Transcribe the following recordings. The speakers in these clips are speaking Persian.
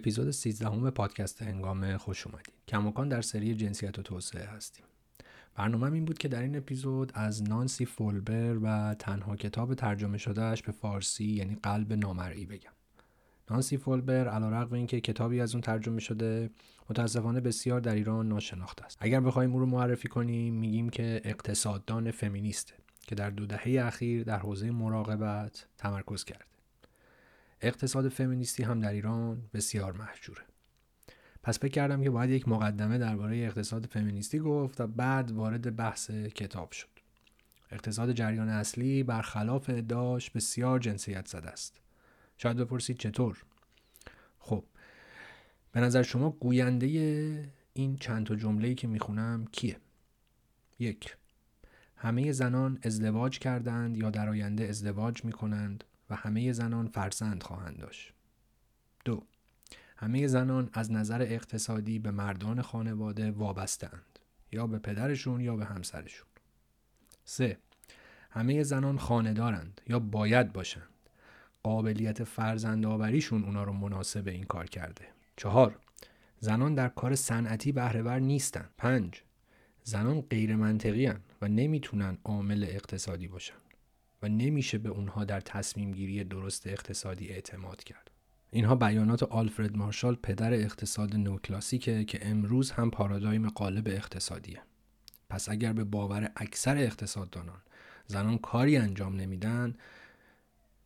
اپیزود 13 همه پادکست هنگام خوش اومدید کماکان در سری جنسیت و توسعه هستیم. برنامه این بود که در این اپیزود از نانسی فولبر و تنها کتاب ترجمه شدهش به فارسی یعنی قلب نامرئی بگم. نانسی فولبر علیرغم اینکه کتابی از اون ترجمه شده متاسفانه بسیار در ایران ناشناخته است. اگر بخوایم او رو معرفی کنیم میگیم که اقتصاددان فمینیسته که در دو دهه اخیر در حوزه مراقبت تمرکز کرده. اقتصاد فمینیستی هم در ایران بسیار محجوره. پس فکر کردم که باید یک مقدمه درباره اقتصاد فمینیستی گفت و بعد وارد بحث کتاب شد. اقتصاد جریان اصلی برخلاف ادعاش بسیار جنسیت زده است. شاید بپرسید چطور؟ خب به نظر شما گوینده این چند تا جمله‌ای که می‌خونم کیه؟ یک همه زنان ازدواج کردند یا در آینده ازدواج می‌کنند. و همه زنان فرزند خواهند داشت. دو همه زنان از نظر اقتصادی به مردان خانواده وابستند یا به پدرشون یا به همسرشون. سه همه زنان خانه دارند یا باید باشند. قابلیت فرزند آوریشون اونا رو مناسب این کار کرده. چهار زنان در کار صنعتی بهرهور نیستند. پنج زنان غیر منطقی و نمی‌تونن عامل اقتصادی باشن. و نمیشه به اونها در تصمیم گیری درست اقتصادی اعتماد کرد. اینها بیانات آلفرد مارشال پدر اقتصاد نوکلاسیکه که امروز هم پارادایم قالب اقتصادیه. پس اگر به باور اکثر اقتصاددانان زنان کاری انجام نمیدن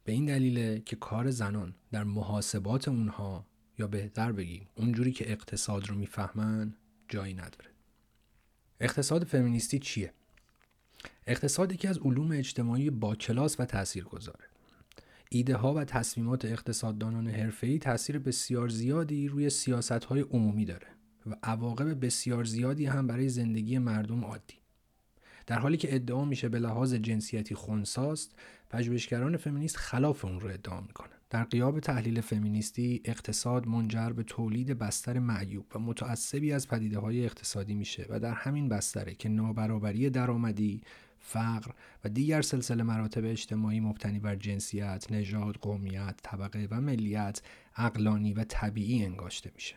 به این دلیله که کار زنان در محاسبات اونها یا بهتر بگیم اونجوری که اقتصاد رو می‌فهمن جایی نداره. اقتصاد فمینیستی چیه؟ اقتصاد یکی از علوم اجتماعی با کلاس و تاثیرگذاره ایده ها و تصمیمات اقتصاددانان حرفه‌ای تاثیر بسیار زیادی روی سیاست های عمومی داره و عواقب بسیار زیادی هم برای زندگی مردم عادی. در حالی که ادعا میشه به لحاظ جنسیتی خونساست پژوهشگران فمینیست خلاف اون رو ادعا می‌کنن. در قیاب تحلیل فمینیستی اقتصاد منجر به تولید بستر معیوب و متعصبی از پدیده های اقتصادی میشه و در همین بستره که نابرابری درآمدی فقر و دیگر سلسله مراتب اجتماعی مبتنی بر جنسیت، نژاد، قومیت، طبقه و ملیت اقلانی و طبیعی انگاشته میشه.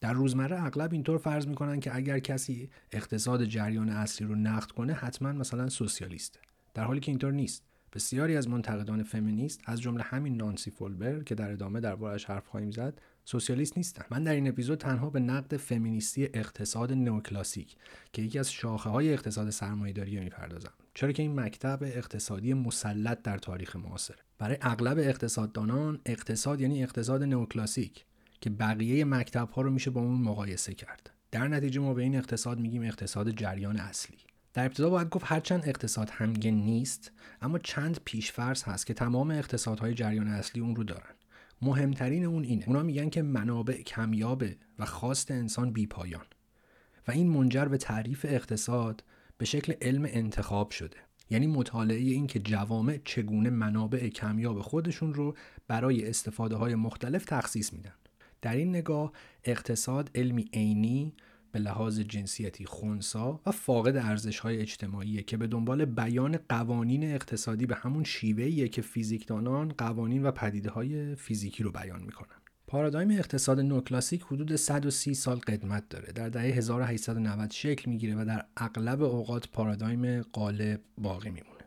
در روزمره اغلب اینطور فرض می‌کنن که اگر کسی اقتصاد جریان اصلی رو نقد کنه حتما مثلا سوسیالیسته در حالی که اینطور نیست بسیاری از منتقدان فمینیست از جمله همین نانسی فولبر که در ادامه دربارش حرف خواهیم زد سوسیالیست نیستن. من در این اپیزود تنها به نقد فمینیستی اقتصاد نوکلاسیک که یکی از شاخه های اقتصاد سرمایه‌داری می‌پردازم. چرا که این مکتب اقتصادی مسلط در تاریخ معاصر برای اغلب اقتصاددانان اقتصاد یعنی اقتصاد نوکلاسیک که بقیه مکتب ها رو میشه با اون مقایسه کرد. در نتیجه ما به این اقتصاد میگیم اقتصاد جریان اصلی. در ابتدا باید گفت هرچند اقتصاد همگن نیست اما چند پیشفرض هست که تمام اقتصادهای جریان اصلی اون رو دارن. مهمترین اون اینه. اونا میگن که منابع کمیابه و خواست انسان بیپایان. و این منجر به تعریف اقتصاد به شکل علم انتخاب شده. یعنی مطالعه این که جوامع چگونه منابع کمیاب خودشون رو برای استفاده های مختلف تخصیص میدن. در این نگاه اقتصاد علمی عینی به لحاظ جنسیتی خونسا و فاقد ارزش های اجتماعی که به دنبال بیان قوانین اقتصادی به همون شیوهیه که فیزیکدانان قوانین و پدیده های فیزیکی رو بیان می‌کنن. پارادایم اقتصاد نوکلاسیک حدود 130 سال قدمت داره. در دهه 1890 شکل می‌گیره و در اغلب اوقات پارادایم غالب باقی میمونه.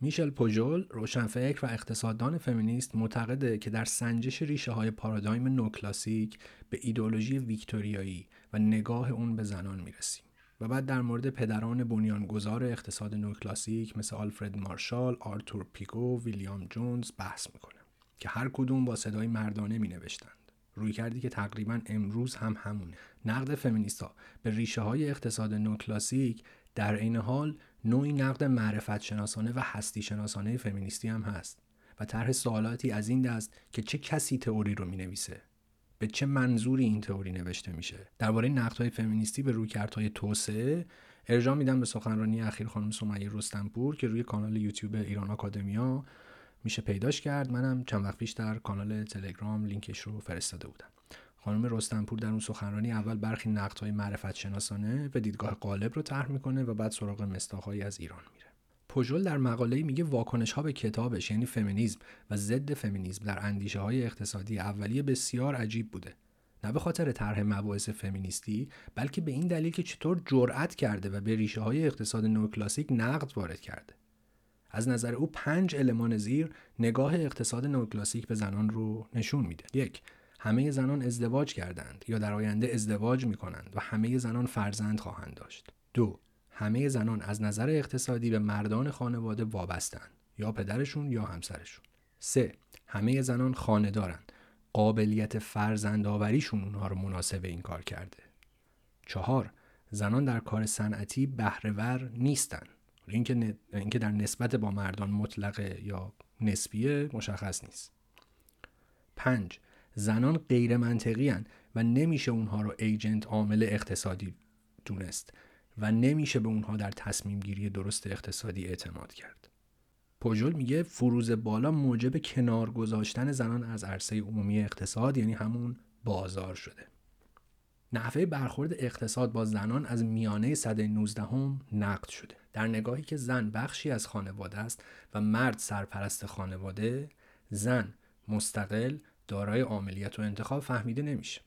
میشل پوژول روشنفکر و اقتصاددان فمینیست معتقده که در سنجش ریشه های پارادایم نوکلاسیک به ایدولوژی ویکتوریایی و نگاه اون به زنان می‌رسیم و بعد در مورد پدران بنیانگذار اقتصاد نوکلاسیک مثل آلفرد مارشال، آرتور پیکو، ویلیام جونز بحث می‌کنه که هر کدوم با صدای مردانه می نوشتند. روی کردی که تقریبا امروز هم همونه. نقد فمینیستا به ریشه های اقتصاد نوکلاسیک در عین حال نوعی نقد معرفت شناسانه و هستی شناسانه فمینیستی هم هست و طرح سوالاتی از این دست که چه کسی تئوری رو می نویسه به چه منظوری این تئوری نوشته میشه. درباره نقدهای فمینیستی به رویکردهای توسعه ارجاع میدم به سخنرانی اخیر خانم سمیه رستنپور که روی کانال یوتیوب ایران آکادمیا میشه پیداش کرد. منم چند وقت پیش در کانال تلگرام لینکش رو فرستاده بودم. خانم رستنپور در اون سخنرانی اول برخی نقدهای معرفت شناسانه و دیدگاه قالب رو طرح می‌کنه و بعد سراغ مستاخهایی از ایران میره. پوژول در مقاله میگه واکنش ها به کتابش یعنی فمینیسم و ضد فمینیسم در اندیشه های اقتصادی اولیه بسیار عجیب بوده. نه به خاطر طرح مباحث فمینیستی بلکه به این دلیل که چطور جرأت کرده و به ریشه های اقتصاد نوکلاسیک نقد وارد کرده. از نظر او پنج المان زیر نگاه اقتصاد نوکلاسیک به زنان رو نشون میده. یک همه زنان ازدواج کردند یا در آینده ازدواج می کنند و همه زنان فرزند خواهند داشت. دو همه زنان از نظر اقتصادی به مردان خانواده وابستند یا پدرشون یا همسرشون. سه همه زنان خانه دارند. قابلیت فرزند آوریشون اونها رو مناسب این کار کرده. چهار زنان در کار صنعتی بهرهور نیستند. اینکه اینکه در نسبت با مردان مطلقه یا نسبیه مشخص نیست. پنج زنان غیر منطقی هن و نمیشه اونها رو ایجنت عامل اقتصادی دونست و نمیشه به اونها در تصمیم گیری درست اقتصادی اعتماد کرد. پوژول میگه فروز بالا موجب کنار گذاشتن زنان از عرصه عمومی اقتصاد یعنی همون بازار شده. نحوه برخورد اقتصاد با زنان از میانه صده 19 هم نقد شده. در نگاهی که زن بخشی از خانواده است و مرد سرپرست خانواده، زن مستقل دارای عاملیت و انتخاب فهمیده نمیشه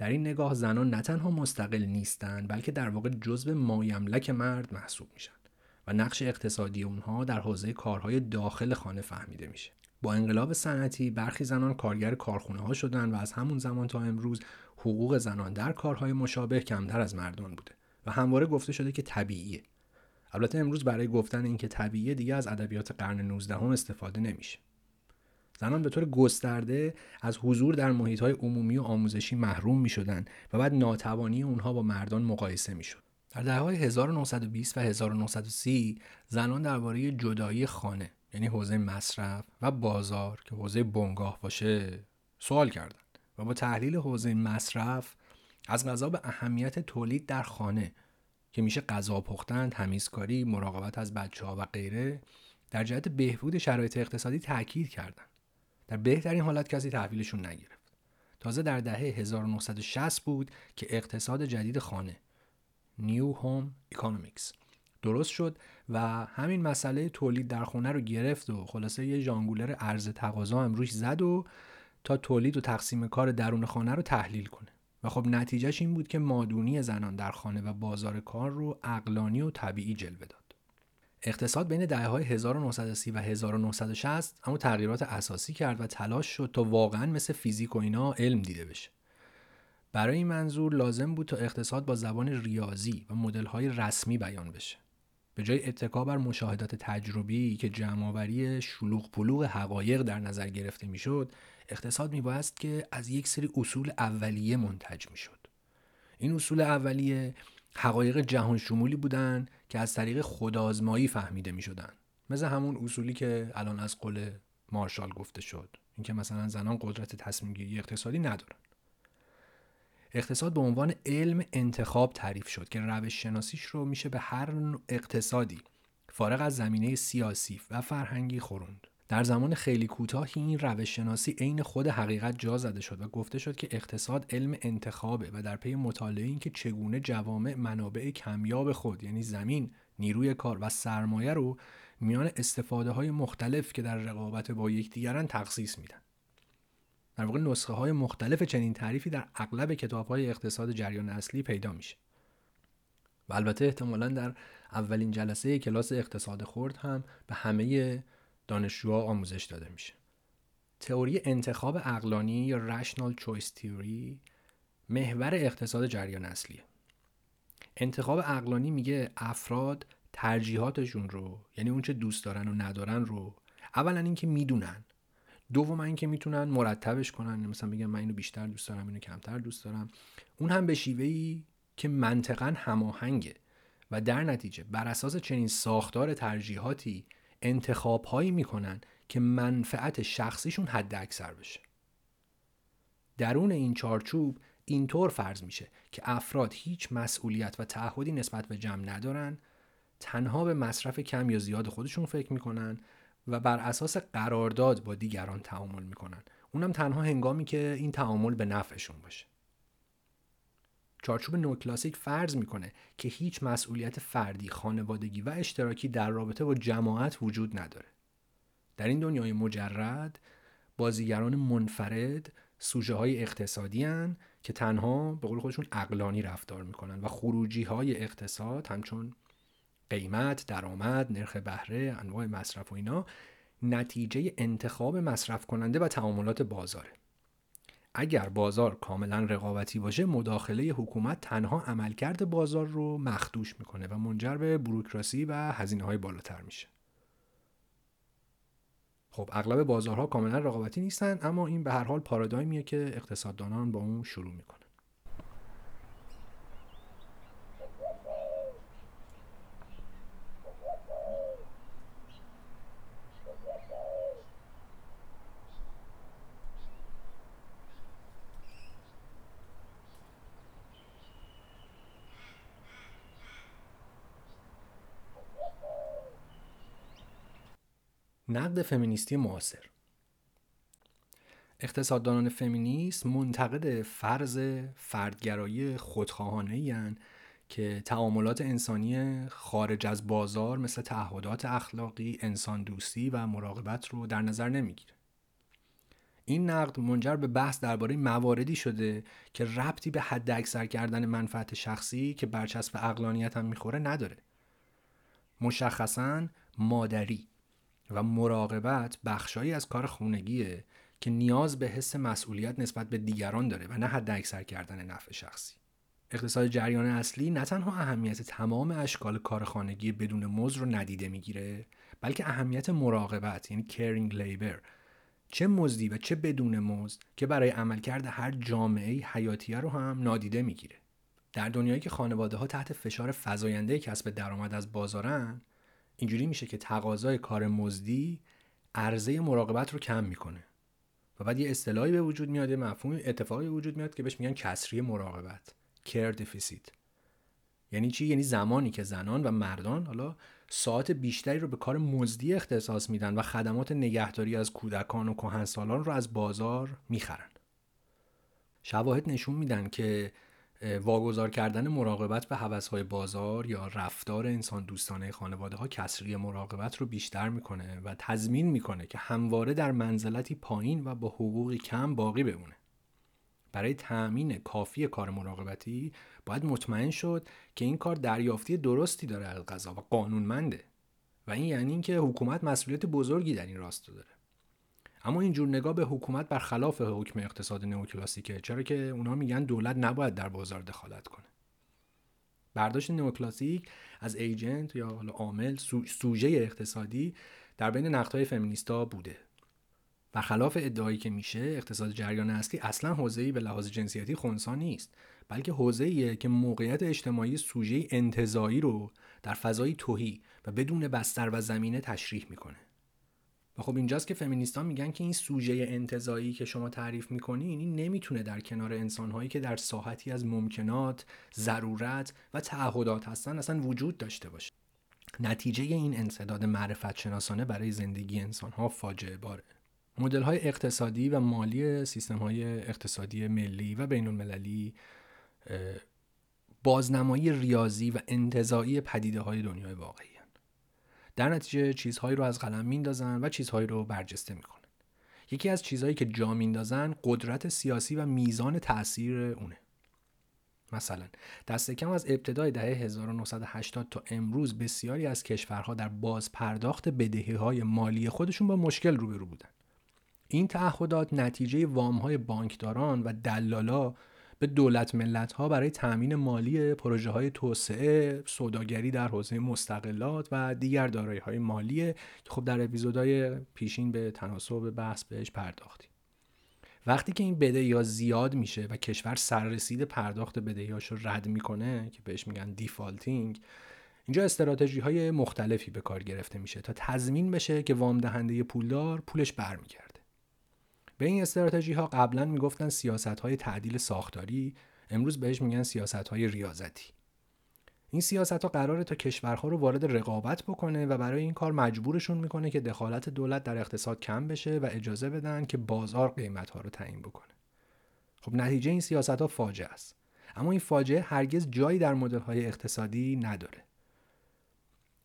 در این نگاه زنان نه تنها مستقل نیستند بلکه در واقع جزو مایملک مرد محسوب میشن و نقش اقتصادی اونها در حوزه کارهای داخل خانه فهمیده میشه. با انقلاب صنعتی برخی زنان کارگر کارخونه ها شدن و از همون زمان تا امروز حقوق زنان در کارهای مشابه کمتر از مردان بوده و همواره گفته شده که طبیعیه. البته امروز برای گفتن اینکه طبیعیه دیگه از ادبیات قرن 19 هم استفاده نمیشه. زنان به طور گسترده از حضور در محیط های عمومی و آموزشی محروم می شدن و بعد ناتوانی اونها با مردان مقایسه می شد. در دهه 1920 و 1930 زنان درباره جدایی خانه یعنی حوزه مصرف و بازار که حوزه بنگاه باشه سوال کردند و با تحلیل حوزه مصرف از غذا به اهمیت تولید در خانه که میشه غذا پختن، تمیزکاری، مراقبت از بچه ها و غیره در جهت بهبود شرایط اقتصادی تاکید کردند. در بهترین حالت کسی تحویلشون نگرفت. تازه در دهه 1960 بود که اقتصاد جدید خانه New Home Economics درست شد و همین مسئله تولید در خونه رو گرفت و خلاصه یه جانگولر ارز تقاضا هم روش زد و تا تولید و تقسیم کار درون خانه رو تحلیل کنه. و خب نتیجهش این بود که مادونی زنان در خانه و بازار کار رو اقلانی و طبیعی جلوه داد. اقتصاد بین دهه های 1930 و 1960 اما تغییرات اساسی کرد و تلاش شد تا واقعا مثل فیزیک و اینا علم دیده بشه. برای این منظور لازم بود تا اقتصاد با زبان ریاضی و مدل های رسمی بیان بشه. به جای اتکا بر مشاهدات تجربی که جمعآوری شلوغ پلوغ حقایق در نظر گرفته می‌شد، اقتصاد میبایست که از یک سری اصول اولیه منتج می‌شد. این اصول اولیه حقایق جهان شمولی بودن که از طریق خودآزمایی فهمیده می شدن. مثل همون اصولی که الان از قول مارشال گفته شد. اینکه مثلا زنان قدرت تصمیم گیری اقتصادی ندارن. اقتصاد به عنوان علم انتخاب تعریف شد که روش شناسیش رو میشه به هر اقتصادی فارغ از زمینه سیاسی و فرهنگی خوروند. در زمان خیلی کوتاهی این روش شناسی عین خود حقیقت جا زده شد و گفته شد که اقتصاد علم انتخابه و در پی مطالعه این که چگونه جوامع منابع کمیاب خود یعنی زمین، نیروی کار و سرمایه رو میان استفاده های مختلف که در رقابت با یکدیگرن تخصیص میدن. در واقع نسخه های مختلف چنین تعریفی در اغلب کتاب های اقتصاد جریان اصلی پیدا میشه. و البته احتمالا در اولین جلسه کلاس اقتصاد خورد هم به همه دانشجوها آموزش داده میشه. تئوری انتخاب اقلانی یا rational choice theory محور اقتصاد جریان اصلیه. انتخاب اقلانی میگه افراد ترجیحاتشون رو یعنی اونچه دوست دارن و ندارن رو اولا اینکه می‌دونن. دوم اینکه می‌تونن مرتبش کنن مثلا میگن من اینو بیشتر دوست دارم اینو کمتر دوست دارم. اون هم به شیوهی که منطقا هماهنگه و در نتیجه بر اساس چنین ساختار ترجیحاتی انتخاب هایی می‌کنن که منفعت شخصیشون حد اکثر بشه. درون این چارچوب اینطور فرض میشه که افراد هیچ مسئولیت و تعهدی نسبت به جمع ندارن تنها به مصرف کم یا زیاد خودشون فکر می‌کنن و بر اساس قرارداد با دیگران تعامل می‌کنن. اونم تنها هنگامی که این تعامل به نفعشون باشه. چارچوب نوکلاسیک فرض می‌کنه که هیچ مسئولیت فردی، خانوادگی و اشتراکی در رابطه با جماعت وجود نداره. در این دنیای مجرد بازیگران منفرد سوژه های اقتصادی هن که تنها به قول خودشون اقلانی رفتار می‌کنن و خروجی های اقتصاد همچون قیمت، درآمد، نرخ بهره، انواع مصرف و اینا نتیجه انتخاب مصرف کننده و تعاملات بازاره. اگر بازار کاملا رقابتی باشه مداخله حکومت تنها عملکرد بازار رو مخدوش می‌کنه و منجر به بروکراسی و هزینه های بالاتر میشه. خب اغلب بازارها کاملا رقابتی نیستن اما این به هر حال پارادایمیه که اقتصاددانان با اون شروع می‌کنن نقد فمینیستی معاصر اقتصاددانان فمینیست منتقد فرض فردگرایی خودخواهانه که تعاملات انسانی خارج از بازار مثل تعهدات اخلاقی، انسان دوستی و مراقبت رو در نظر نمی‌گیره. این نقد منجر به بحث درباره مواردی شده که ربطی به حد اکثر کردن منفعت شخصی که برچسب اقلانیت هم می‌خوره نداره. مشخصا مادری و مراقبت بخشایی از کار خونگیه که نیاز به حس مسئولیت نسبت به دیگران داره و نه حد اکثر کردن نفع شخصی. اقتصاد جریان اصلی نه تنها اهمیت تمام اشکال کار خانگی بدون مزد رو ندیده می‌گیره بلکه اهمیت مراقبت یعنی caring labor چه مزدی و چه بدون مزد که برای عملکرد هر جامعه حیاتیه رو هم نادیده می‌گیره. در دنیایی که خانواده ها تحت فشار فزاینده کسب درآمد از بازارن اینجوری میشه که تقاضای کار مزدی عرضه مراقبت رو کم می‌کنه. و بعد یه اصطلاحی به وجود میاد مفهوم اتفاقی به وجود میاد که بهش میگن کسری مراقبت کیر دفیسیت یعنی چی؟ یعنی زمانی که زنان و مردان حالا ساعت بیشتری رو به کار مزدی اختصاص میدن و خدمات نگهداری از کودکان و کهنسالان رو از بازار می‌خرن. شواهد نشون میدن که واگذار کردن مراقبت به حوثهای بازار یا رفتار انسان دوستانه خانواده ها کسری مراقبت رو بیشتر می‌کنه و تضمین می‌کنه که همواره در منزلتی پایین و با حقوقی کم باقی بمونه. برای تأمین کافی کار مراقبتی باید مطمئن شد که این کار دریافتی درستی داره از غذا و قانونمنده و این یعنی اینکه حکومت مسئولیت بزرگی در این راستا داره. اما اینجور نگاه به حکومت برخلاف حکم اقتصاد نئوکلاسیکه چرا که اونا میگن دولت نباید در بازار دخالت کنه. برداشت نئوکلاسیک از ایجنت یا حالا عامل سوژه اقتصادی در بین نقدهای فمینیستا بوده. برخلاف ادعایی که میشه اقتصاد جریان اصلی اصلا حوزه‌ای به لحاظ جنسیتی خونسا نیست بلکه حوزه‌ایه که موقعیت اجتماعی سوژه انتظایی رو در فضای توهی و بدون بستر و زمینه تشریح می‌کنه. و خب اینجاست که فمینیستان میگن که این سوژه انتظایی که شما تعریف می‌کنین این نمی‌تونه در کنار انسانهایی که در ساحتی از ممکنات، ضرورت و تعهدات هستن اصلا وجود داشته باشه. نتیجه این انصداد معرفت شناسانه برای زندگی انسانها فاجعه باره. مدل های اقتصادی و مالی سیستم های اقتصادی ملی و بین المللی بازنمایی ریاضی و انتظایی پدیده های دنیای واقعی در نتیجه چیزهایی رو از قلم میندازن و چیزهایی رو برجسته می‌کنن. یکی از چیزهایی که جا میندازن قدرت سیاسی و میزان تاثیر اونه. مثلا دست کم از ابتدای دهه 1980 تا امروز بسیاری از کشورها در باز پرداخت بدهی های مالی خودشون با مشکل روبرو بودن. این تعهدات نتیجه وام های بانکداران و دلالا به دولت ملت ها برای تأمین مالی پروژه های توسعه سوداگری در حوزه مستقلات و دیگر دارایی های مالی که خب در اپیزودهای پیشین به تناسب بحث بهش پرداختیم وقتی که این بدهی یا زیاد میشه و کشور سررسید پرداخت بدهیاش رو رد می‌کنه که بهش میگن defaulting اینجا استراتژی های مختلفی به کار گرفته میشه تا تضمین بشه که وام دهنده پولدار پولش برمیگرده. به این استراتژی ها قبلا می‌گفتن سیاست های تعدیل ساختاری امروز بهش میگن سیاست های ریاضتی. این سیاست ها قراره تا کشورها رو وارد رقابت بکنه و برای این کار مجبورشون می‌کنه که دخالت دولت در اقتصاد کم بشه و اجازه بدن که بازار قیمت ها رو تعیین بکنه. خب نتیجه این سیاست ها فاجعه است. اما این فاجعه هرگز جایی در مدل های اقتصادی نداره.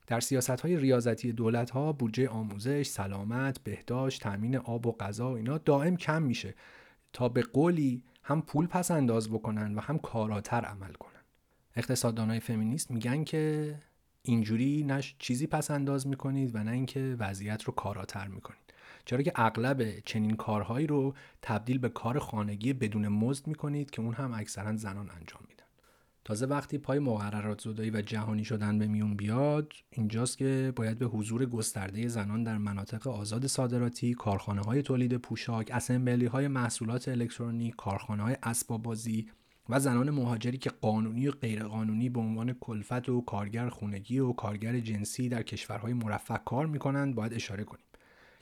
در سیاست های ریاضتی دولت ها بودجه آموزش، سلامت، بهداشت، تامین آب و غذا اینا دائم کم میشه تا به قولی هم پول پس انداز بکنن و هم کاراتر عمل کنن. اقتصاددانای فمینیست میگن که اینجوری نه چیزی پس انداز می‌کنید و نه اینکه وضعیت رو کاراتر می‌کنید. چرا که اغلب چنین کارهایی رو تبدیل به کار خانگی بدون مزد می‌کنید که اون هم اکثرا زنان انجام میدن. تازه وقتی پای مقررات زدایی و جهانی شدن به میون بیاد اینجاست که باید به حضور گسترده زنان در مناطق آزاد صادراتی کارخانه های تولید پوشاک اسمبلی های محصولات الکترونیک کارخانه های اسباب بازی و زنان مهاجری که قانونی و غیرقانونی به عنوان کلفت و کارگر خونگی و کارگر جنسی در کشورهای مرفه کار می‌کنند باید اشاره کنیم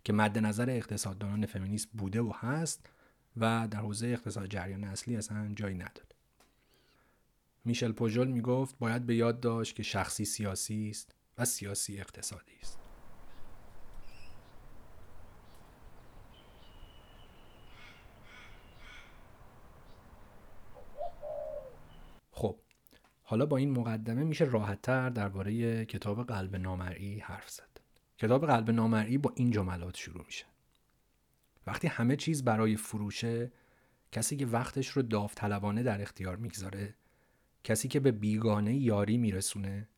که مد نظر اقتصاددانان فمینیست بوده و هست و در حوزه اقتصاد جریان اصلی اصلا جایی نداره. میشل پوژول می‌گفت باید به یاد داشت که شخصی سیاسی است و سیاسی اقتصادی است. خب حالا با این مقدمه میشه راحتتر درباره کتاب قلب نامرئی حرف زد. کتاب قلب نامرئی با این جملات شروع میشه. وقتی همه چیز برای فروشه کسی که وقتش رو داوطلبانه در اختیار می‌گذاره کسی که به بیگانه یاری میرسونه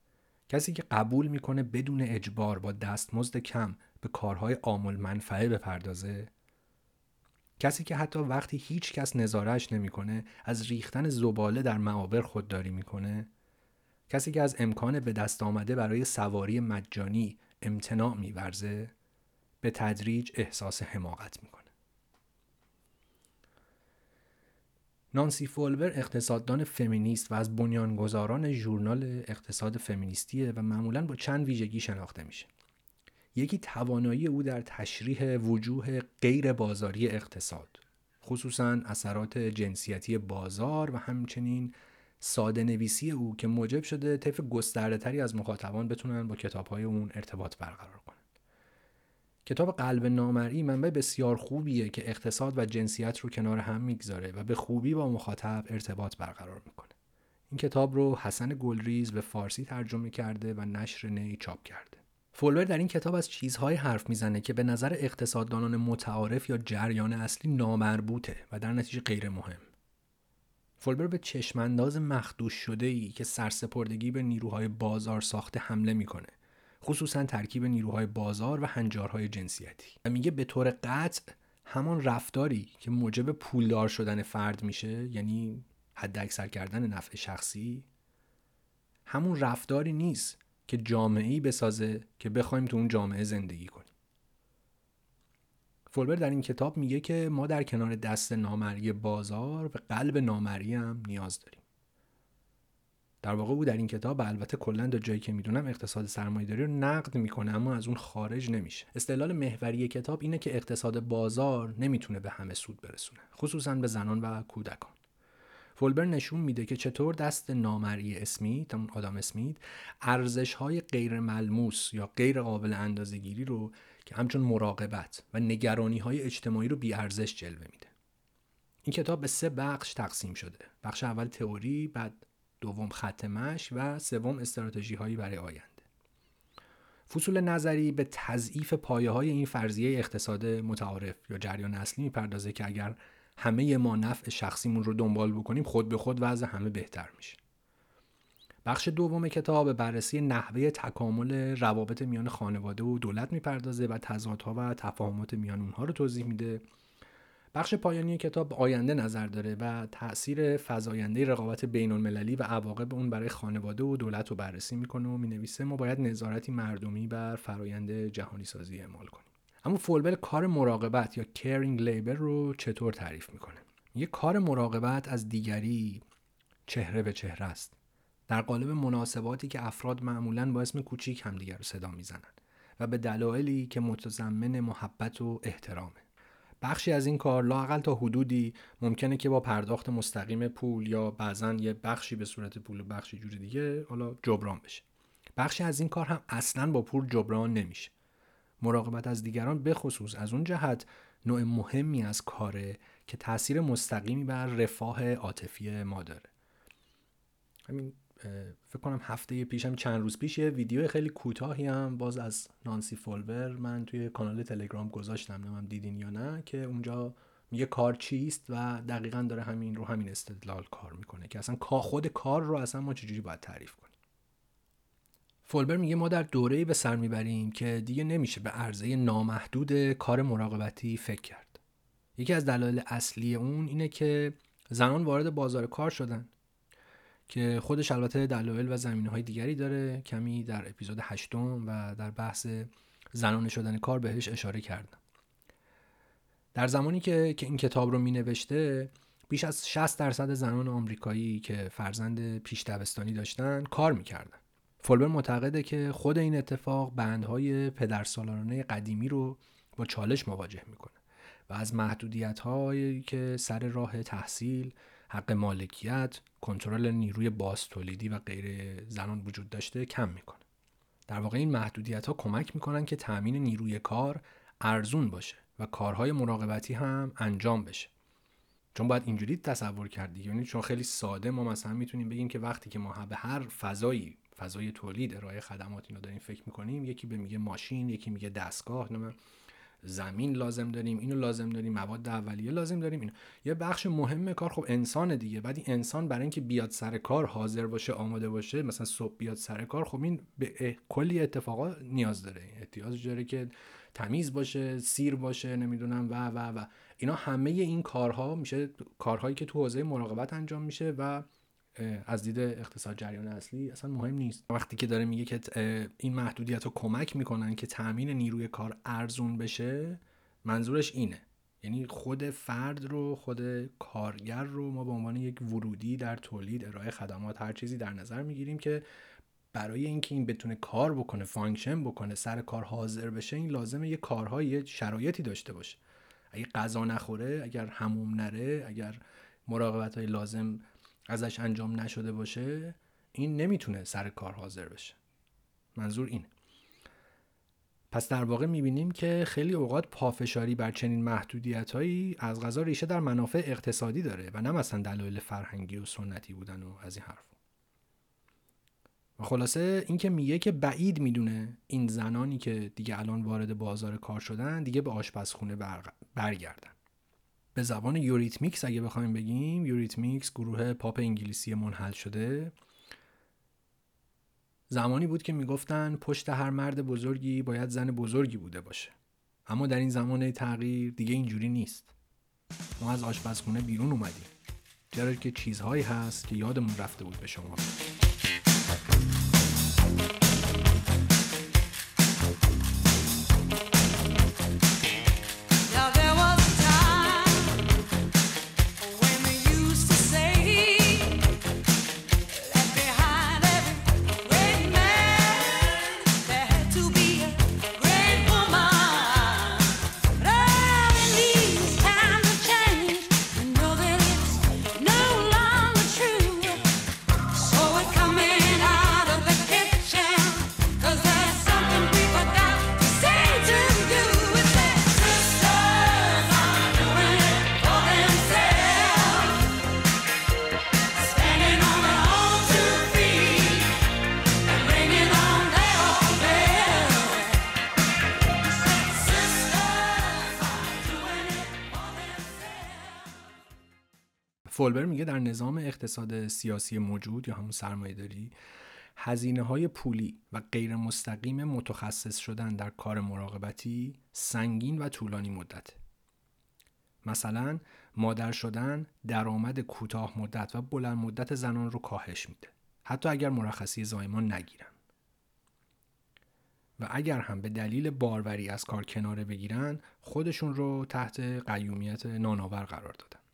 کسی که قبول می‌کنه بدون اجبار با دستمزد کم به کارهای آمول منفعه بپردازه کسی که حتی وقتی هیچ کس نظارش نمی‌کنه از ریختن زباله در معابر خودداری می‌کنه کسی که از امکان به دست آمده برای سواری مجانی امتناع میورزه به تدریج احساس حماقت می‌کنه. نانسی فولور اقتصاددان فمینیست و از بنیانگذاران ژورنال اقتصاد فمینیستیه و معمولا با چند ویژگی شناخته میشه. یکی توانایی او در تشریح وجوه غیر بازاری اقتصاد خصوصا اثرات جنسیتی بازار و همچنین ساده نویسی او که موجب شده طیف گسترده تری از مخاطبان بتونن با کتاب های اون ارتباط برقرار کنن. کتاب قلب نامرئی منبع بسیار خوبیه که اقتصاد و جنسیت رو کنار هم می‌گذاره و به خوبی با مخاطب ارتباط برقرار می‌کنه. این کتاب رو حسن گلریز به فارسی ترجمه کرده و نشر نی چاپ کرده. فولبر در این کتاب از چیزهای حرف می‌زنه که به نظر اقتصاددانان متعارف یا جریان اصلی نامربوطه و در نتیجه غیر مهم. فولبر به چشمانداز مخدوش شده ای که سرسپردگی به نیروهای بازار ساخته حمله می‌کنه خصوصا ترکیب نیروهای بازار و هنجارهای جنسیتی. و میگه به طور قطع همان رفتاری که موجب پولدار شدن فرد میشه یعنی حد اکثر کردن نفع شخصی همون رفتاری نیست که جامعه ای بسازه که بخوایم تو اون جامعه زندگی کنیم. فولبر در این کتاب میگه که ما در کنار دست نامری بازار به قلب نامری هم نیاز داریم. در واقع او در این کتاب البته کلا تا جایی که می‌دونم اقتصاد سرمایه‌داری رو نقد می‌کنه اما از اون خارج نمیشه. استدلال محوری کتاب اینه که اقتصاد بازار نمی‌تونه به همه سود برسونه خصوصا به زنان و کودکان. فولبر نشون میده که چطور دست نامری اسمیت اون آدم اسمیت ارزش های غیر ملموس یا غیر قابل اندازه‌گیری رو که همچون مراقبت و نگرانی های اجتماعی رو بی ارزش جلوه میده. این کتاب به سه بخش تقسیم شده. بخش اول تئوری بعد دوم خط مش و سوم استراتژی هایی برای آینده. فصول نظری به تضعیف پایه های این فرضیه اقتصاد متعارف یا جریان اصلی می‌پردازه که اگر همه ما نفع شخصیمون رو دنبال بکنیم خود به خود وضع همه بهتر میشه. بخش دوم کتاب بررسی نحوه تکامل روابط میان خانواده و دولت می‌پردازه و تضادها و تفاهمات میان اونها رو توضیح میده. بخش پایانی کتاب آینده نظر داره و تاثیر فزاینده رقابت بین المللی و عواقب اون برای خانواده و دولت رو بررسی می‌کنه و می‌نویسه ما باید نظارتی مردمی بر فرایند جهانی سازی اعمال کنیم. اما فولبر کار مراقبت یا کیرینگ لیبر رو چطور تعریف می‌کنه؟ یه کار مراقبت از دیگری چهره به چهره است. در قالب مناسباتی که افراد معمولا با اسم کوچیک همدیگر رو صدا می‌زنن و به دلایلی که متضمن محبت و احترامه. بخشی از این کار لاقل تا حدودی ممکنه که با پرداخت مستقیم پول یا بعضا یه بخشی به صورت پول و بخشی جور دیگه حالا جبران بشه. بخشی از این کار هم اصلا با پول جبران نمیشه. مراقبت از دیگران بخصوص از اون جهت نوع مهمی از کاره که تاثیر مستقیمی بر رفاه عاطفی ما داره. همین فکر کنم هفته پیش هم چند روز پیش یه ویدیو خیلی کوتاهی هم باز از نانسی فولبر من توی کانال تلگرام گذاشتم نمیم دیدین یا نه که اونجا میگه کار چیست و دقیقا داره همین رو همین استدلال کار می‌کنه که اصلا خود کار رو اصلا ما چجوری باید تعریف کنیم. فولبر میگه ما در دوره‌ای به سر می‌بریم که دیگه نمیشه به عرضه نامحدود کار مراقبتی فکر کرد. یکی از دلایل اصلی اون اینه که زنان وارد بازار کار شدن. که خودش البته دلایل و زمینه های دیگری داره کمی در اپیزود هشتم و در بحث زنانه شدن کار بهش اشاره کردم در زمانی که, این کتاب رو می نوشته بیش از 60 درصد زنان آمریکایی که فرزند پیش دبستانی داشتن کار می‌کردن. فولبر معتقده که خود این اتفاق بندهای پدرسالارانه قدیمی رو با چالش مواجه می‌کنه و از محدودیت هایی که سر راه تحصیل حق مالکیت کنترل نیروی باز تولیدی و غیر زنان وجود داشته کم می‌کنه. در واقع این محدودیت ها کمک می‌کنن که تأمین نیروی کار ارزون باشه و کارهای مراقبتی هم انجام بشه. چون باید اینجوری تصور کردی یعنی چون خیلی ساده ما مثلا می‌تونیم بگیم که وقتی که ما به هر فضایی فضای تولید ارائه خدمات اینا داریم فکر می‌کنیم یکی به میگه ماشین یکی میگه دستگاه زمین لازم داریم اینو لازم داریم مواد اولیه لازم داریم اینو. یه بخش مهم کار خب انسان دیگه. بعد انسان برای اینکه بیاد سر کار حاضر باشه آماده باشه مثلا صبح بیاد سر کار خب این به کلی اتفاقا نیاز داره. احتیاج داره که تمیز باشه سیر باشه نمی‌دونم و و و. اینا همه این کارها میشه کارهایی که تو حوزه مراقبت انجام میشه و از دید اقتصاد جریان اصلی اصلا مهم نیست. وقتی که داره میگه که این محدودیت رو کمک می‌کنن که تامین نیروی کار ارزون بشه منظورش اینه. یعنی خود فرد رو خود کارگر رو ما به عنوان یک ورودی در تولید ارائه خدمات هر چیزی در نظر می‌گیریم که برای اینکه این بتونه کار بکنه function بکنه سر کار حاضر بشه این لازمه یه کارهای شرایطی داشته باشه. اگه غذا نخوره اگر حموم نره اگر مراقبت های لازم ازش انجام نشده باشه این نمی‌تونه سر کار حاضر بشه. منظور اینه. پس در واقع می‌بینیم که خیلی اوقات پافشاری بر چنین محدودیت هایی از غذا ریشه در منافع اقتصادی داره و نه مثلا دلایل فرهنگی و سنتی بودن و از این حرف. و خلاصه اینکه میگه که بعید می‌دونه این زنانی که دیگه الان وارد بازار کار شدن دیگه به آشپزخونه برگردن. به زبان Eurythmics اگه بخوایم بگیم Eurythmics گروه پاپ انگلیسی منحل شده. زمانی بود که می‌گفتن پشت هر مرد بزرگی باید زن بزرگی بوده باشه. اما در این زمان تغییر دیگه اینجوری نیست. ما از آشپزخونه بیرون اومدیم. چرا که چیزهایی هست که یادمون رفته بود به شما. اقتصاد سیاسی موجود یا همون سرمایه داری هزینه های پولی و غیر مستقیم متخصص شدن در کار مراقبتی سنگین و طولانی مدت. مثلا مادر شدن درآمد کوتاه مدت و بلند مدت زنان رو کاهش میده حتی اگر مرخصی زایمان نگیرن و اگر هم به دلیل باروری از کار کناره بگیرن خودشون رو تحت قیومیت نانآور قرار دادن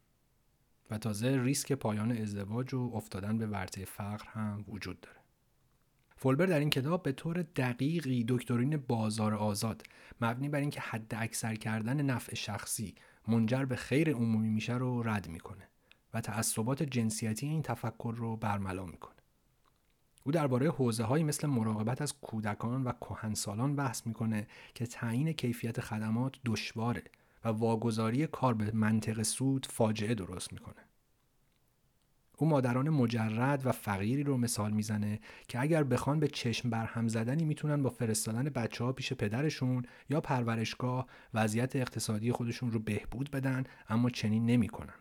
و تازه ریسک پایان ازدواج و افتادن به ورطه فقر هم وجود داره. فولبر در این کتاب به طور دقیقی دکترین بازار آزاد مبنی بر اینکه حد اکثر کردن نفع شخصی منجر به خیر عمومی میشه رو رد می‌کنه و تعصبات جنسیتی این تفکر رو برملا می‌کنه. او درباره حوزه هایی مثل مراقبت از کودکان و کهنسالان بحث می‌کنه که تعیین کیفیت خدمات دشواره و واگذاری کار به منطق سود فاجعه درست می‌کنه او مادران مجرد و فقیری رو مثال می‌زنه که اگر بخوان به چشم برهم زدنی می‌تونن با فرستادن بچه ها پیش پدرشون یا پرورشگاه وضعیت اقتصادی خودشون رو بهبود بدن اما چنین نمی‌کنن.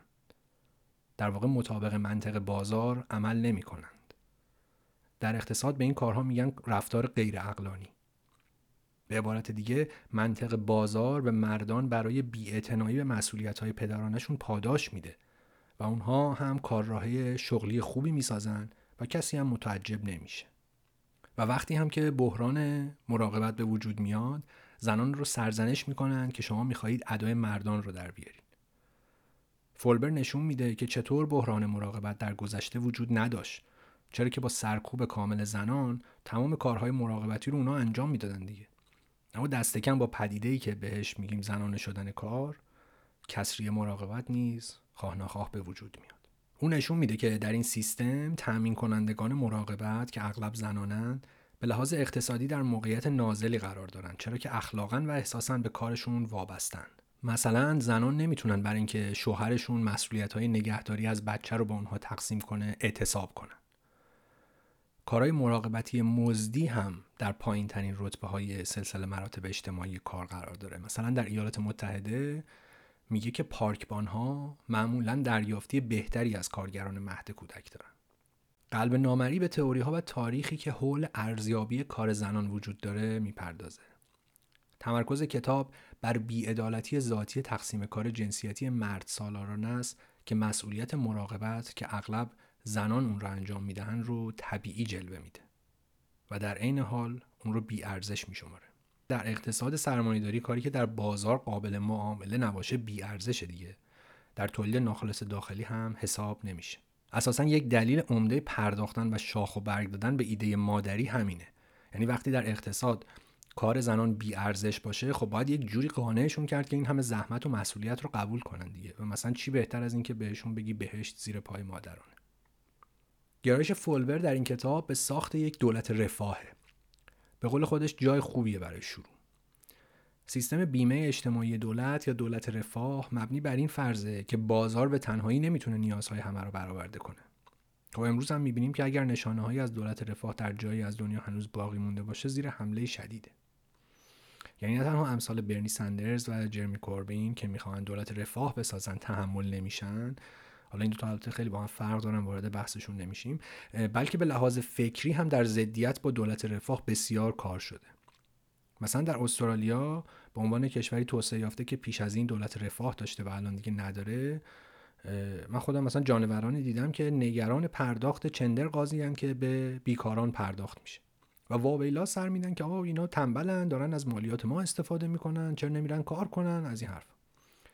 در واقع مطابق منطق بازار عمل نمی کنند. در اقتصاد به این کارها میگن رفتار غیر اقلانی. به عبارت دیگه منطق بازار به مردان برای بیاعتنایی به مسئولیت های پدرانشون پاداش میده و اونها هم کارراهی شغلی خوبی می‌سازن و کسی هم متعجب نمیشه. و وقتی هم که بحران مراقبت به وجود میاد زنان رو سرزنش می‌کنن که شما می‌خواهید ادای مردان رو در بیارید. فولبر نشون میده که چطور بحران مراقبت در گذشته وجود نداشت چرا که با سرکوب کامل زنان تمام کارهای مراقبتی رو اونا انجام می‌دادن دیگه اما دست کم با پدیده ای که بهش میگیم زنانه شدن کار کسری مراقبت نیز خواه نخواه به وجود میاد. اون نشون میده که در این سیستم تأمین کنندگان مراقبت که اغلب زنانند به لحاظ اقتصادی در موقعیت نازلی قرار دارند چرا که اخلاقا و احساسا به کارشون وابستن. مثلا زنان نمی‌تونن برای اینکه شوهرشون مسئولیت های نگهداری از بچه رو با اونها تقسیم کنه اعتصاب کنن. کارهای مراقبتی مزدی هم در پایین ترین رتبه های سلسله مراتب اجتماعی کار قرار داره. مثلا در ایالات متحده میگه که پارکبان ها معمولا دریافتی بهتری از کارگران مهد کودک دارن. قلب نامری به تئوری ها و تاریخی که حول ارزیابی کار زنان وجود داره می‌پردازه. تمرکز کتاب بر بیعدالتی ذاتی تقسیم کار جنسیتی مرد سالاران است که مسئولیت مراقبت که اغلب زنان اون را انجام می‌دهند رو طبیعی جلوه میده. و در عین حال اون رو بی ارزش میشماره. در اقتصاد سرمایهداری کاری که در بازار قابل معامله نباشه بی ارزش دیگه. در تولید ناخالص داخلی هم حساب نمیشه. اساسا یک دلیل عمده پرداختن و شاخ و برگ دادن به ایده مادری همینه. یعنی وقتی در اقتصاد کار زنان بی ارزش باشه خب باید یک جوری قانعشون کرد که این همه زحمت و مسئولیت رو قبول کنن دیگه. و مثلا چی بهتر از اینکه بهشون بگی بهشت زیر پای مادرانه. گرایش فولبر در این کتاب به ساخت یک دولت رفاهه. به قول خودش جای خوبیه برای شروع. سیستم بیمه اجتماعی دولت یا دولت رفاه مبنی بر این فرضه که بازار به تنهایی نمی‌تونه نیازهای همه رو برآورده کنه. خب امروز هم می‌بینیم که اگر نشانه هایی از دولت رفاه در جایی از دنیا هنوز باقی مونده باشه زیر حمله شدیده. یعنی نه تنها امثال برنی سندرز و جرمی کوربین که می‌خوان دولت رفاه بسازن تحمل نمیشن حالا این دو تا حالت خیلی با هم فرق دارن وارد بحثشون نمیشیم. بلکه به لحاظ فکری هم در ضدیت با دولت رفاه بسیار کار شده. مثلا در استرالیا به عنوان کشوری توسعه یافته که پیش از این دولت رفاه داشته و الان دیگه نداره من خودم مثلا جانورانی دیدم که نگران پرداخت چندر قاضی که به بیکاران پرداخت میشه. و واویلا سر میدن که آقا اینا تنبلن دارن از مالیات ما استفاده می‌کنن چرا نمیرن کار کنن از این حرف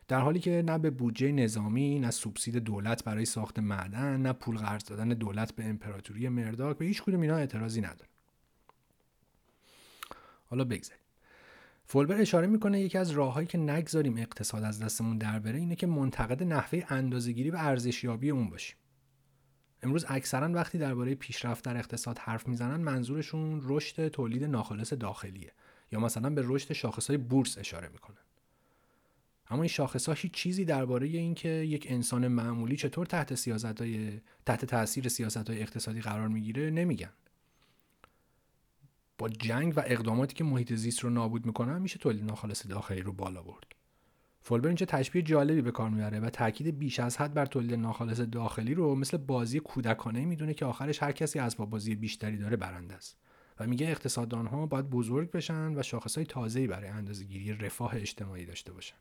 در حالی که نه به بودجه نظامی نه سوبسید دولت برای ساخت معدن نه پول قرض دادن دولت به امپراتوری مرداک به هیچ کدوم اینا اعتراضی نداره حالا بگذاریم. فولبر اشاره می‌کنه یکی از راههایی که نگذاریم اقتصاد از دستمون در بره اینه که منتقد نحوه اندازهگیری و ارزشیابی اون باشیم. امروز اکثرا وقتی درباره پیشرفت در اقتصاد حرف می‌زنن منظورشون رشد تولید ناخالص داخلیه یا مثلا به رشد شاخصهای بورس اشاره می‌کنن. اما این شاخص هیچ چیزی درباره اینکه یک انسان معمولی چطور تحت سیاست های تحت تاثیر سیاست های اقتصادی قرار می‌گیره نمیگن. با جنگ و اقداماتی که محیط زیست رو نابود می‌کنن میشه تولید ناخالص داخلی رو بالا برد. فولبر اینجا تشبیه جالبی به کار می‌بره و تاکید بیش از حد بر تولید ناخالص داخلی رو مثل بازی کودکانه می‌دونه که آخرش هر کسی از بازی بیشتری داره برنده است و میگه اقتصاددان ها باید بزرگ بشن و شاخص های تازه‌ای برای اندازه‌گیری رفاه اجتماعی داشته باشن.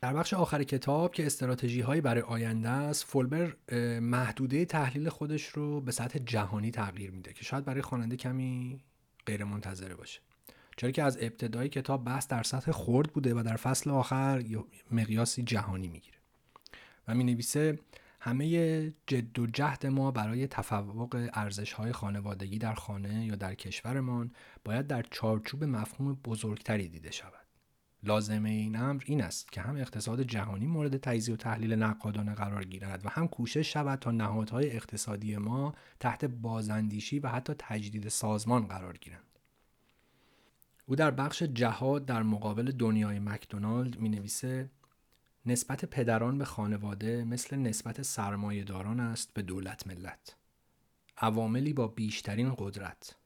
در بخش آخر کتاب که استراتژی هایی برای آینده است فولبر محدوده تحلیل خودش رو به سطح جهانی تغییر میده که شاید برای خواننده کمی غیر منتظره باشه چرا که از ابتدای کتاب بحث در سطح خرد بوده و در فصل آخر مقیاسی جهانی می‌گیره و می نویسه همه جد و جهد ما برای تفوق ارزش های خانوادگی در خانه یا در کشورمان باید در چارچوب مفهوم بزرگتری دیده شود. لازمه این امر این است که هم اقتصاد جهانی مورد تجزیه و تحلیل نقادانه قرار گیرد و هم کوشش شود تا نهادهای اقتصادی ما تحت بازاندیشی و حتی تجدید سازمان قرار گیرند. او در بخش جهاد در مقابل دنیای مکدونالد می نویسه نسبت پدران به خانواده مثل نسبت سرمایهداران است به دولت ملت عواملی با بیشترین قدرت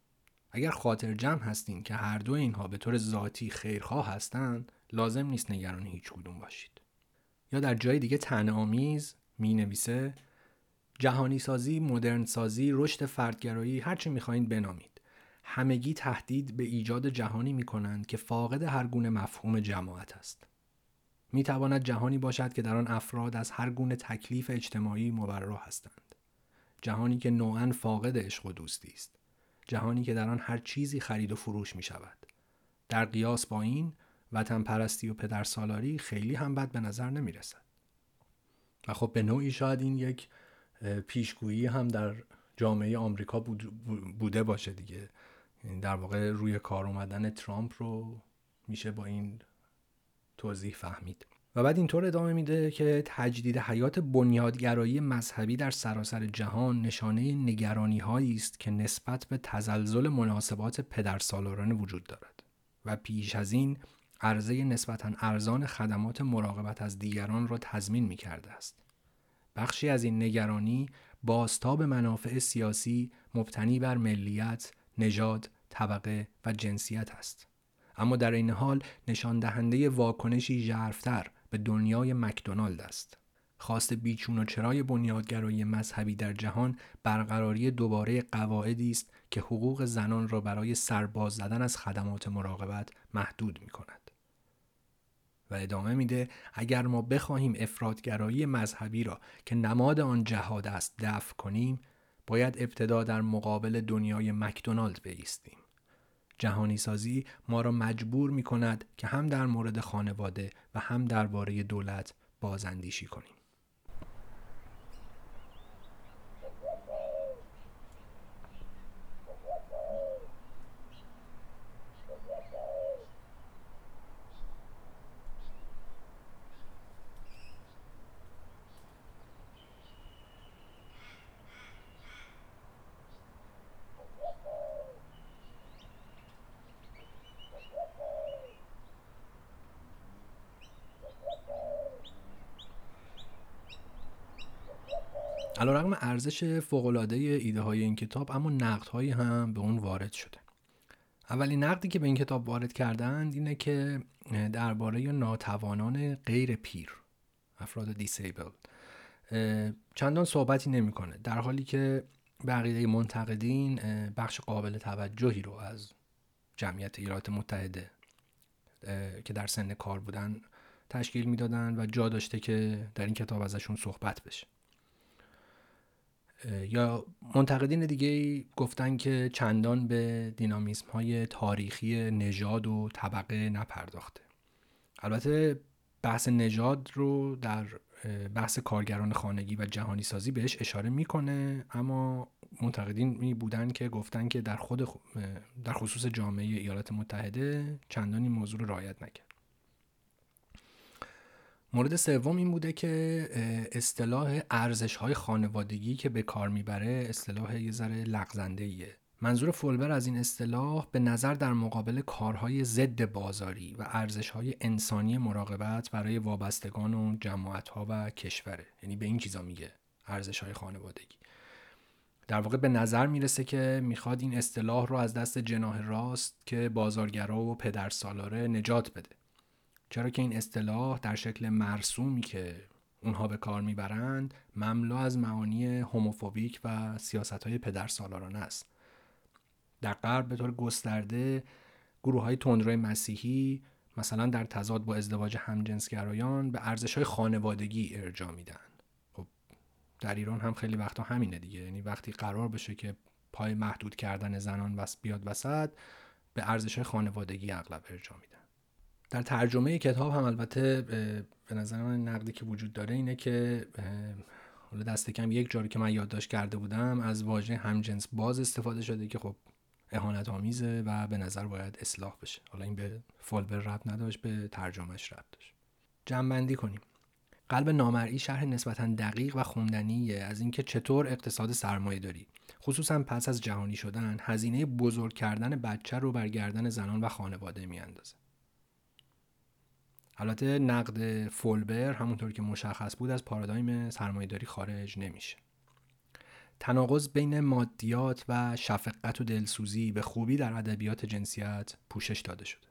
اگر خاطر جمع هستین که هر دو اینها به طور ذاتی خیرخواه هستند لازم نیست نگران هیچ کدوم باشید یا در جای دیگه تن آمیز می نویسه جهانی سازی، مدرن سازی، رشد فردگرایی هرچی می‌خواین بنامید همگی تهدید به ایجاد جهانی می کنند که فاقد هر گونه مفهوم جماعت است. می تواند جهانی باشد که در آن افراد از هر گونه تکلیف اجتماعی مبرا هستند. جهانی که نوعا فاقد عشق و دوستی است. جهانی که در آن هر چیزی خرید و فروش می شود. در قیاس با این وطن پرستی و پدر سالاری خیلی هم بد به نظر نمی رسد. و خب به نوعی شاید این یک پیشگویی هم در جامعه آمریکا بوده باشه دیگه یعنی در واقع روی کار اومدن ترامپ رو میشه با این توضیح فهمید و بعد اینطور ادامه میده که تجدید حیات بنیادگرایی مذهبی در سراسر جهان نشانه نگرانی هایی است که نسبت به تزلزل مناسبات پدرسالارانه وجود دارد و پیش از این عرضه نسبتا ارزان خدمات مراقبت از دیگران را تضمین می کرده است. بخشی از این نگرانی بازتاب منافع سیاسی مبتنی بر ملیت، نژاد، طبقه و جنسیت است. اما در این حال نشان دهنده واکنشی ژرفتر به دنیای مکدونالد است. خواست بیچون و چرای بنیادگرایی مذهبی در جهان برقراری دوباره قواعدی است که حقوق زنان را برای سرباز زدن از خدمات مراقبت محدود می کند. و ادامه میده اگر ما بخواهیم افرادگرایی مذهبی را که نماد آن جهاد است دفع کنیم باید ابتدا در مقابل دنیای مکدونالد بایستیم جهانی سازی ما را مجبور می کند که هم در مورد خانواده و هم درباره دولت بازاندیشی کنیم رقم ارزش فوقالعاده ایده های این کتاب اما نقد هایی هم به اون وارد شده. اولین نقدی که به این کتاب وارد کردند اینه که درباره ناتوانان غیر پیر افراد دیسیبل چندان صحبتی نمی‌کنه در حالی که بقیه منتقدین بخش قابل توجهی رو از جمعیت ایالات متحده که در سن کار بودن تشکیل می‌دادن و جا داشته که در این کتاب ازشون صحبت بشه. یا منتقدین دیگه گفتن که چندان به دینامیسم های تاریخی نژاد و طبقه نپرداخته. البته بحث نژاد رو در بحث کارگران خانگی و جهانی سازی بهش اشاره می‌کنه اما منتقدین می بودن که گفتن که در خود در خصوص جامعه ایالات متحده چندان این موضوع رو رعایت نکرد. مورد سوم این بوده که اصطلاح ارزش های خانوادگی که به کار می‌بره اصطلاح یه ذره لغزنده ایه. منظور فولبر از این اصطلاح به نظر در مقابل کارهای ضد بازاری و ارزش های انسانی مراقبت برای وابستگان و جماعت ها و کشوره. یعنی به این چیزا میگه ارزش های خانوادگی. در واقع به نظر می‌رسه که می‌خواد این اصطلاح رو از دست جناه راست که بازارگرا و پدر سالاره نجات بده. چرا که این اصطلاح در شکل مرسومی که اونها به کار می‌برند مملو از معانی هوموفوبیک و سیاست های پدر سالارانه است. در غرب به طور گسترده گروه های تندروی مسیحی مثلا در تضاد با ازدواج همجنسگرایان به ارزش های خانوادگی ارجا میدن خب در ایران هم خیلی وقتا همینه دیگه. یعنی وقتی قرار بشه که پای محدود کردن زنان بیاد وسط به ارزش های خانوادگی اغلب ارجا میدن در ترجمه کتاب هم البته به نظر من نقدی که وجود داره اینه که حالا دست کم یک جاری که من یادداشت کرده بودم از واژه همجنس باز استفاده شده که خب اهانت آمیزه و به نظر باید اصلاح بشه. حالا این به فولبر رب نداشت به ترجمهش رب داشت. جمع کنیم. قلب نامرئی شرح نسبتا دقیق و خوندنیه از اینکه چطور اقتصاد سرمایه داری. خصوصا پس از جهانی شدن هزینه بزرگ کردن بچه رو بر گردن زنان و خانواده میاندازه. البته نقد فولبر همونطور که مشخص بود از پارادایم سرمایهداری خارج نمیشه. تناقض بین مادیات و شفقت و دلسوزی به خوبی در ادبیات جنسیت پوشش داده شده.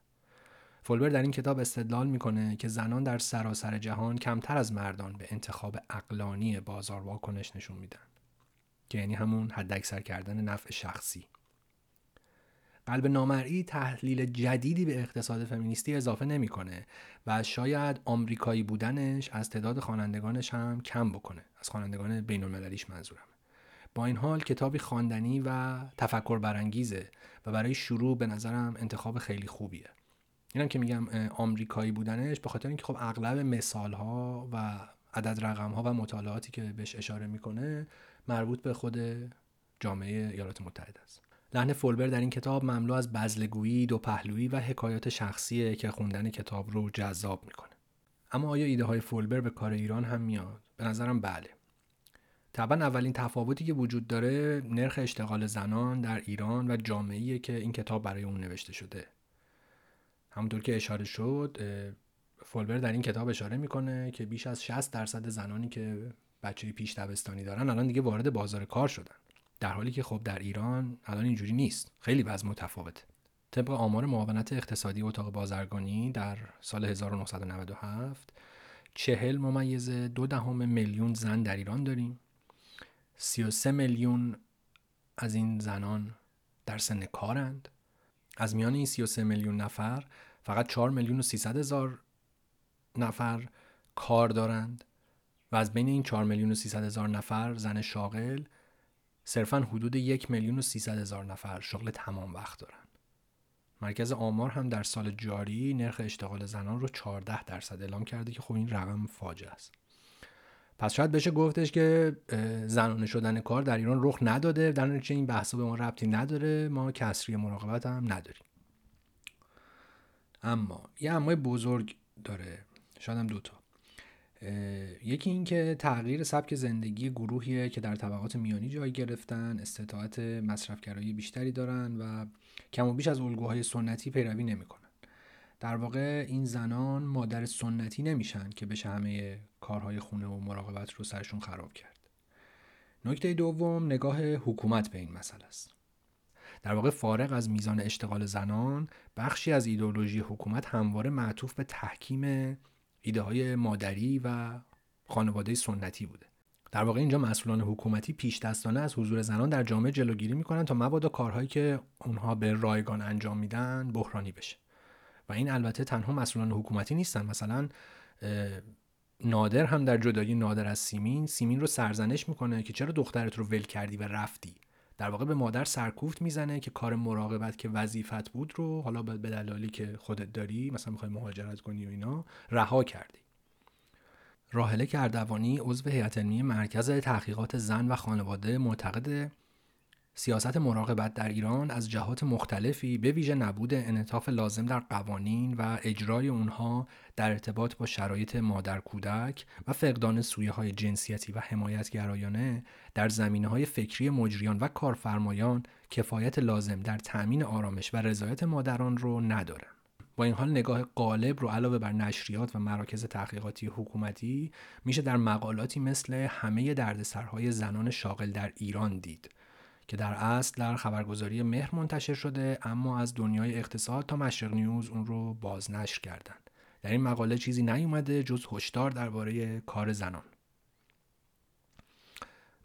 فولبر در این کتاب استدلال می‌کنه که زنان در سراسر جهان کمتر از مردان به انتخاب اقلانی بازار واکنش نشون میدن که یعنی همون حداکثر کردن نفع شخصی. قلب نامرئی تحلیل جدیدی به اقتصاد فمینیستی اضافه نمی‌کنه و شاید آمریکایی بودنش از تعداد خوانندگانش هم کم بکنه. از خوانندگان بین المللیش منظورم. با این حال کتابی خواندنی و تفکر برانگیزه و برای شروع به نظرم انتخاب خیلی خوبیه. اینم که میگم آمریکایی بودنش به خاطر اینکه خب اغلب مثال ها و عدد رقم ها و مطالعاتی که بهش اشاره می‌کنه مربوط به خود جامعه ایالات متحده است. لحن فولبر در این کتاب مملو از بزلگویی دو پهلویی و حکایات شخصیه که خوندن کتاب رو جذاب می‌کنه. اما آیا ایده های فولبر به کار ایران هم میاد؟ به نظرم بله. طبعا اولین تفاوتی که وجود داره نرخ اشتغال زنان در ایران و جامعه که این کتاب برای اون نوشته شده. همونطور که اشاره شد فولبر در این کتاب اشاره می‌کنه که بیش از 60 درصد زنانی که بچه پیش دبستانی دارن الان دیگه وارد بازار کار شدن. در حالی که خب در ایران الان اینجوری نیست. خیلی وضع متفاوته. طبق آمار معاونت اقتصادی اتاق بازرگانی در سال 1997 چهل ممیز دو دهم میلیون زن در ایران داریم. 33 میلیون از این زنان در سن کارند. از میان این 33 میلیون نفر فقط 4 میلیون و 300 هزار نفر کار دارند و از بین این 4 میلیون و 300 هزار نفر زن شاغل صرفا حدود 1 میلیون و 300 هزار نفر شغل تمام وقت دارند. مرکز آمار هم در سال جاری نرخ اشتغال زنان رو 14 درصد اعلام کرده که خب این رقم فاجعه است. پس شاید بشه گفتش که زنانه شدن کار در ایران رخ نداده در نتیجه این بحثا به ما ربطی نداره ما کسری مراقبت هم نداریم اما یه امای بزرگ داره شاید هم دوتا یکی این که تغییر سبک زندگی گروهیه که در طبقات میانی جای گرفتن استطاعت مصرفگرایی بیشتری دارن و کم و بیش از الگوهای سنتی پیروی نمی‌کنن. در واقع این زنان مادر سنتی نمیشن که بشه همه کارهای خونه و مراقبت رو سرشون خراب کرد. نکته دوم نگاه حکومت به این مسئله است. در واقع فارغ از میزان اشتغال زنان بخشی از ایدولوژی حکومت همواره معطوف به تحکیم ایده های مادری و خانواده سنتی بوده. در واقع اینجا مسئولان حکومتی پیش دستانه از حضور زنان در جامعه جلوگیری می‌کنن تا مبادا کارهایی که اونها به رایگان انجام میدن بحرانی بشه. و این البته تنها مسئولان حکومتی نیستن. مثلا نادر هم در جدایی نادر از سیمین. سیمین رو سرزنش می‌کنه که چرا دخترت رو ول کردی و رفتی؟ در واقع به مادر سرکوفت می‌زنه که کار مراقبت که وظیفت بود رو حالا به دلالی که خودت داری مثلا می‌خوای مهاجرت کنی و اینا رها کردی. راهله کردوانی عضو هیئت علمی مرکز تحقیقات زن و خانواده معتقد سیاست مراقبت در ایران از جهات مختلفی به ویژه نبود انعطاف لازم در قوانین و اجرای اونها در ارتباط با شرایط مادر کودک و فقدان سویه های جنسیتی و حمایتگرایانه در زمینه های فکری مجریان و کارفرمایان کفایت لازم در تأمین آرامش و رضایت مادران رو ندارن. با این حال نگاه قالب رو علاوه بر نشریات و مراکز تحقیقاتی حکومتی میشه در مقالاتی مثل همه دردسرهای زنان شاغل در ایران دید که در اصل در خبرگزاری مهر منتشر شده اما از دنیای اقتصاد تا مشرق نیوز اون رو بازنشر کردند. در این مقاله چیزی نیومده جز هشدار درباره کار زنان.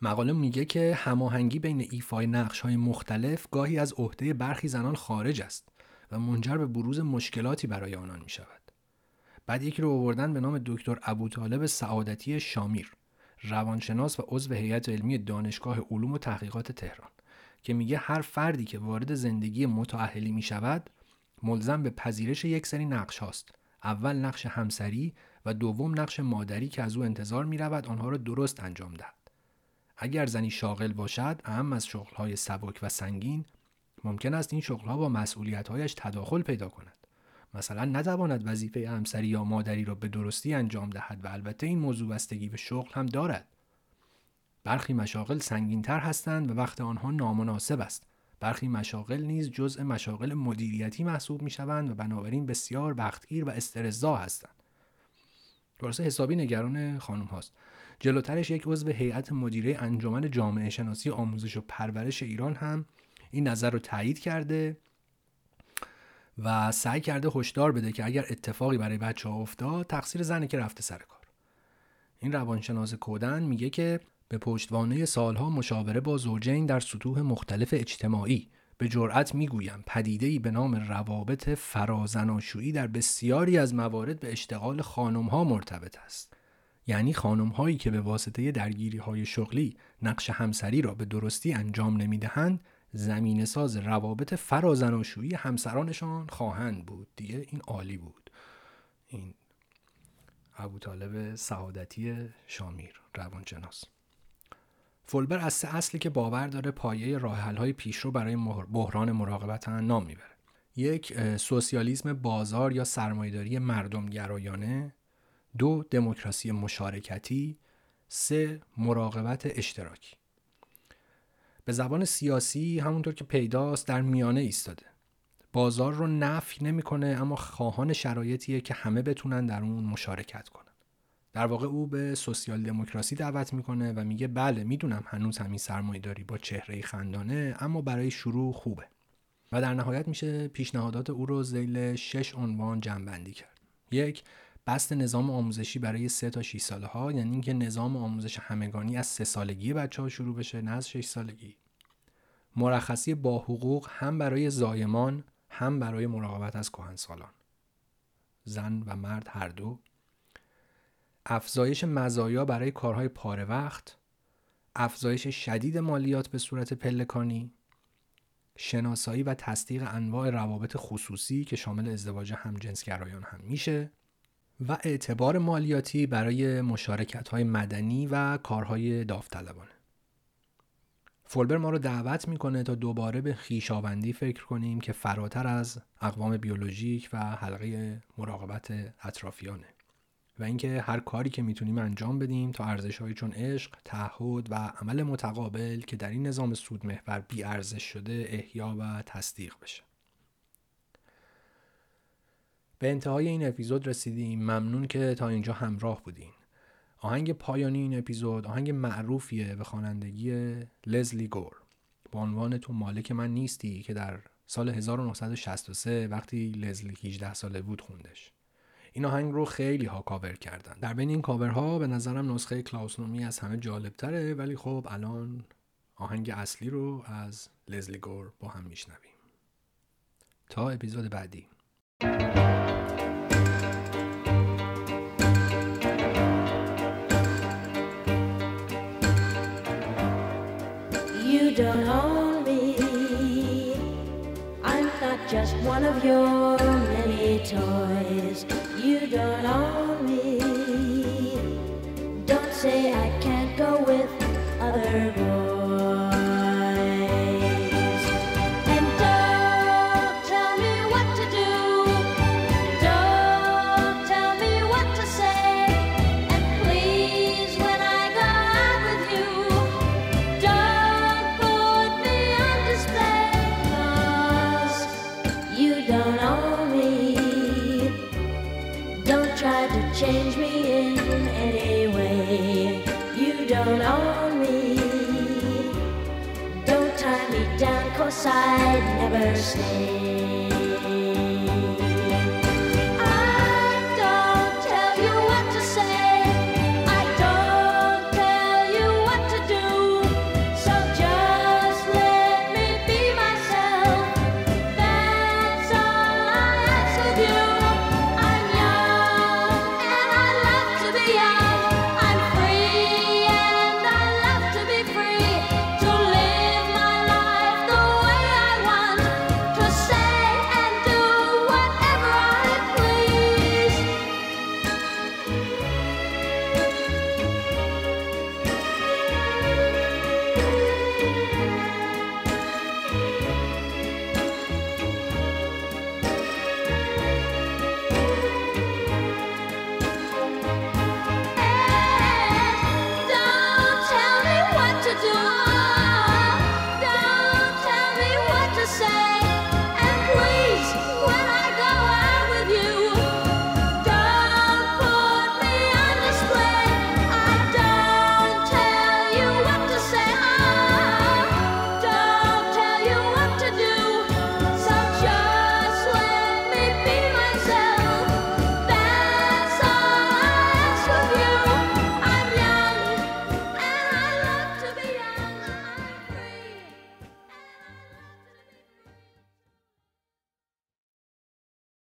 مقاله میگه که هماهنگی بین ایفای نقش های مختلف گاهی از عهده برخی زنان خارج است و منجر به بروز مشکلاتی برای آنان می شود. بعد یکی رو آوردن به نام دکتر ابوطالب سعادتی شامیر. روانشناس و عضو هیئت علمی دانشگاه علوم و تحقیقات تهران که میگه هر فردی که وارد زندگی متعهلی می شود ملزم به پذیرش یک سری نقش هاست. اول نقش همسری و دوم نقش مادری که از او انتظار می رود آنها را درست انجام دهد. اگر زنی شاغل باشد اهم از شغلهای سبک و سنگین ممکن است این شغلها با مسئولیتهایش تداخل پیدا کند. مثلا نتواند وظیفه همسری یا مادری را به درستی انجام دهد و البته این موضوع بستگی به شغل هم دارد. برخی مشاغل سنگینتر هستند و وقت آنها نامناسب است. برخی مشاغل نیز جزء مشاغل مدیریتی محسوب می شوند و بنابراین بسیار وقتگیر و استرزا هستند. درسته حسابی نگران خانم هاست. جلوترش یک عضو هیئت مدیره انجمن جامعه شناسی آموزش و پرورش ایران هم این نظر رو تایید کرده و سعی کرده هشدار بده که اگر اتفاقی برای بچه ها افتاد تقصیر زنه که رفته سر کار. این روانشناس کودن میگه که به پشتوانه سالها مشاوره با زوجین در سطوح مختلف اجتماعی. به جرأت می‌گویم پدیده‌ای به نام روابط فرازناشویی در بسیاری از موارد به اشتغال خانم ها مرتبط است. یعنی خانم هایی که به واسطه درگیری های شغلی نقش همسری را به درستی انجام نمی‌دهند زمین ساز روابط فرازناشویی همسرانشان خواهند بود. دیگه این عالی بود. این ابو طالب سعادتی شامیر روانشناس. فولبر از سه اصلی که باور داره پایه راه های پیشرو برای بحران مراقبت نام می‌بره. یک سوسیالیسم بازار یا سرمایهداری مردم گرایانه. دو دموکراسی مشارکتی. سه مراقبت اشتراکی. به زبان سیاسی همونطور که پیداست در میانه ایستاده. بازار رو نفی نمی‌کنه اما خواهان شرایطیه که همه بتونن در اون مشارکت کنن. در واقع او به سوسیال دموکراسی دعوت می‌کنه و میگه بله می‌دونم هنوز همین سرمایه داری با چهره خندانه اما برای شروع خوبه. و در نهایت میشه پیشنهادات او رو زیل شش عنوان جمعبندی کرد. یک بست نظام آموزشی برای سه تا 6 ساله ها یعنی اینکه نظام آموزش همگانی از سه سالگی بچه ها شروع بشه نه از 6 سالگی. مرخصی با حقوق هم برای زایمان هم برای مراقبت از کهنسالان. زن و مرد هر دو. افزایش مزایا برای کارهای پاره وقت. افزایش شدید مالیات به صورت پلکانی. شناسایی و تصدیق انواع روابط خصوصی که شامل ازدواج همجنسگرایان هم میشه. و اعتبار مالیاتی برای مشارکت های مدنی و کارهای داوطلبانه فولبر ما رو دعوت می‌کنه تا دوباره به خیشاوندی فکر کنیم که فراتر از اقوام بیولوژیک و حلقه مراقبت اطرافیانه و اینکه هر کاری که می‌تونیم انجام بدیم تا ارزش چون عشق، تعهد و عمل متقابل که در این نظام سود محور بی ارزش شده احیا و تصدیق بشه. به انتهای این اپیزود رسیدیم. ممنون که تا اینجا همراه بودین. آهنگ پایانی این اپیزود آهنگ معروفیه به خوانندگی لزلی گور. با عنوان تو مالک من نیستی که در سال 1963 وقتی لزلی 18 ساله بود خوندش. این آهنگ رو خیلی ها کاور کردن. در بین این کاورها به نظرم نسخه کلاوسنومی از همه جالب تره ولی خب الان آهنگ اصلی رو از لزلی گور با هم میشنویم. تا اپیزود بعدی. Don't own me. I'm not just one of your many toys. You don't own me. Don't say I can't go with other boys.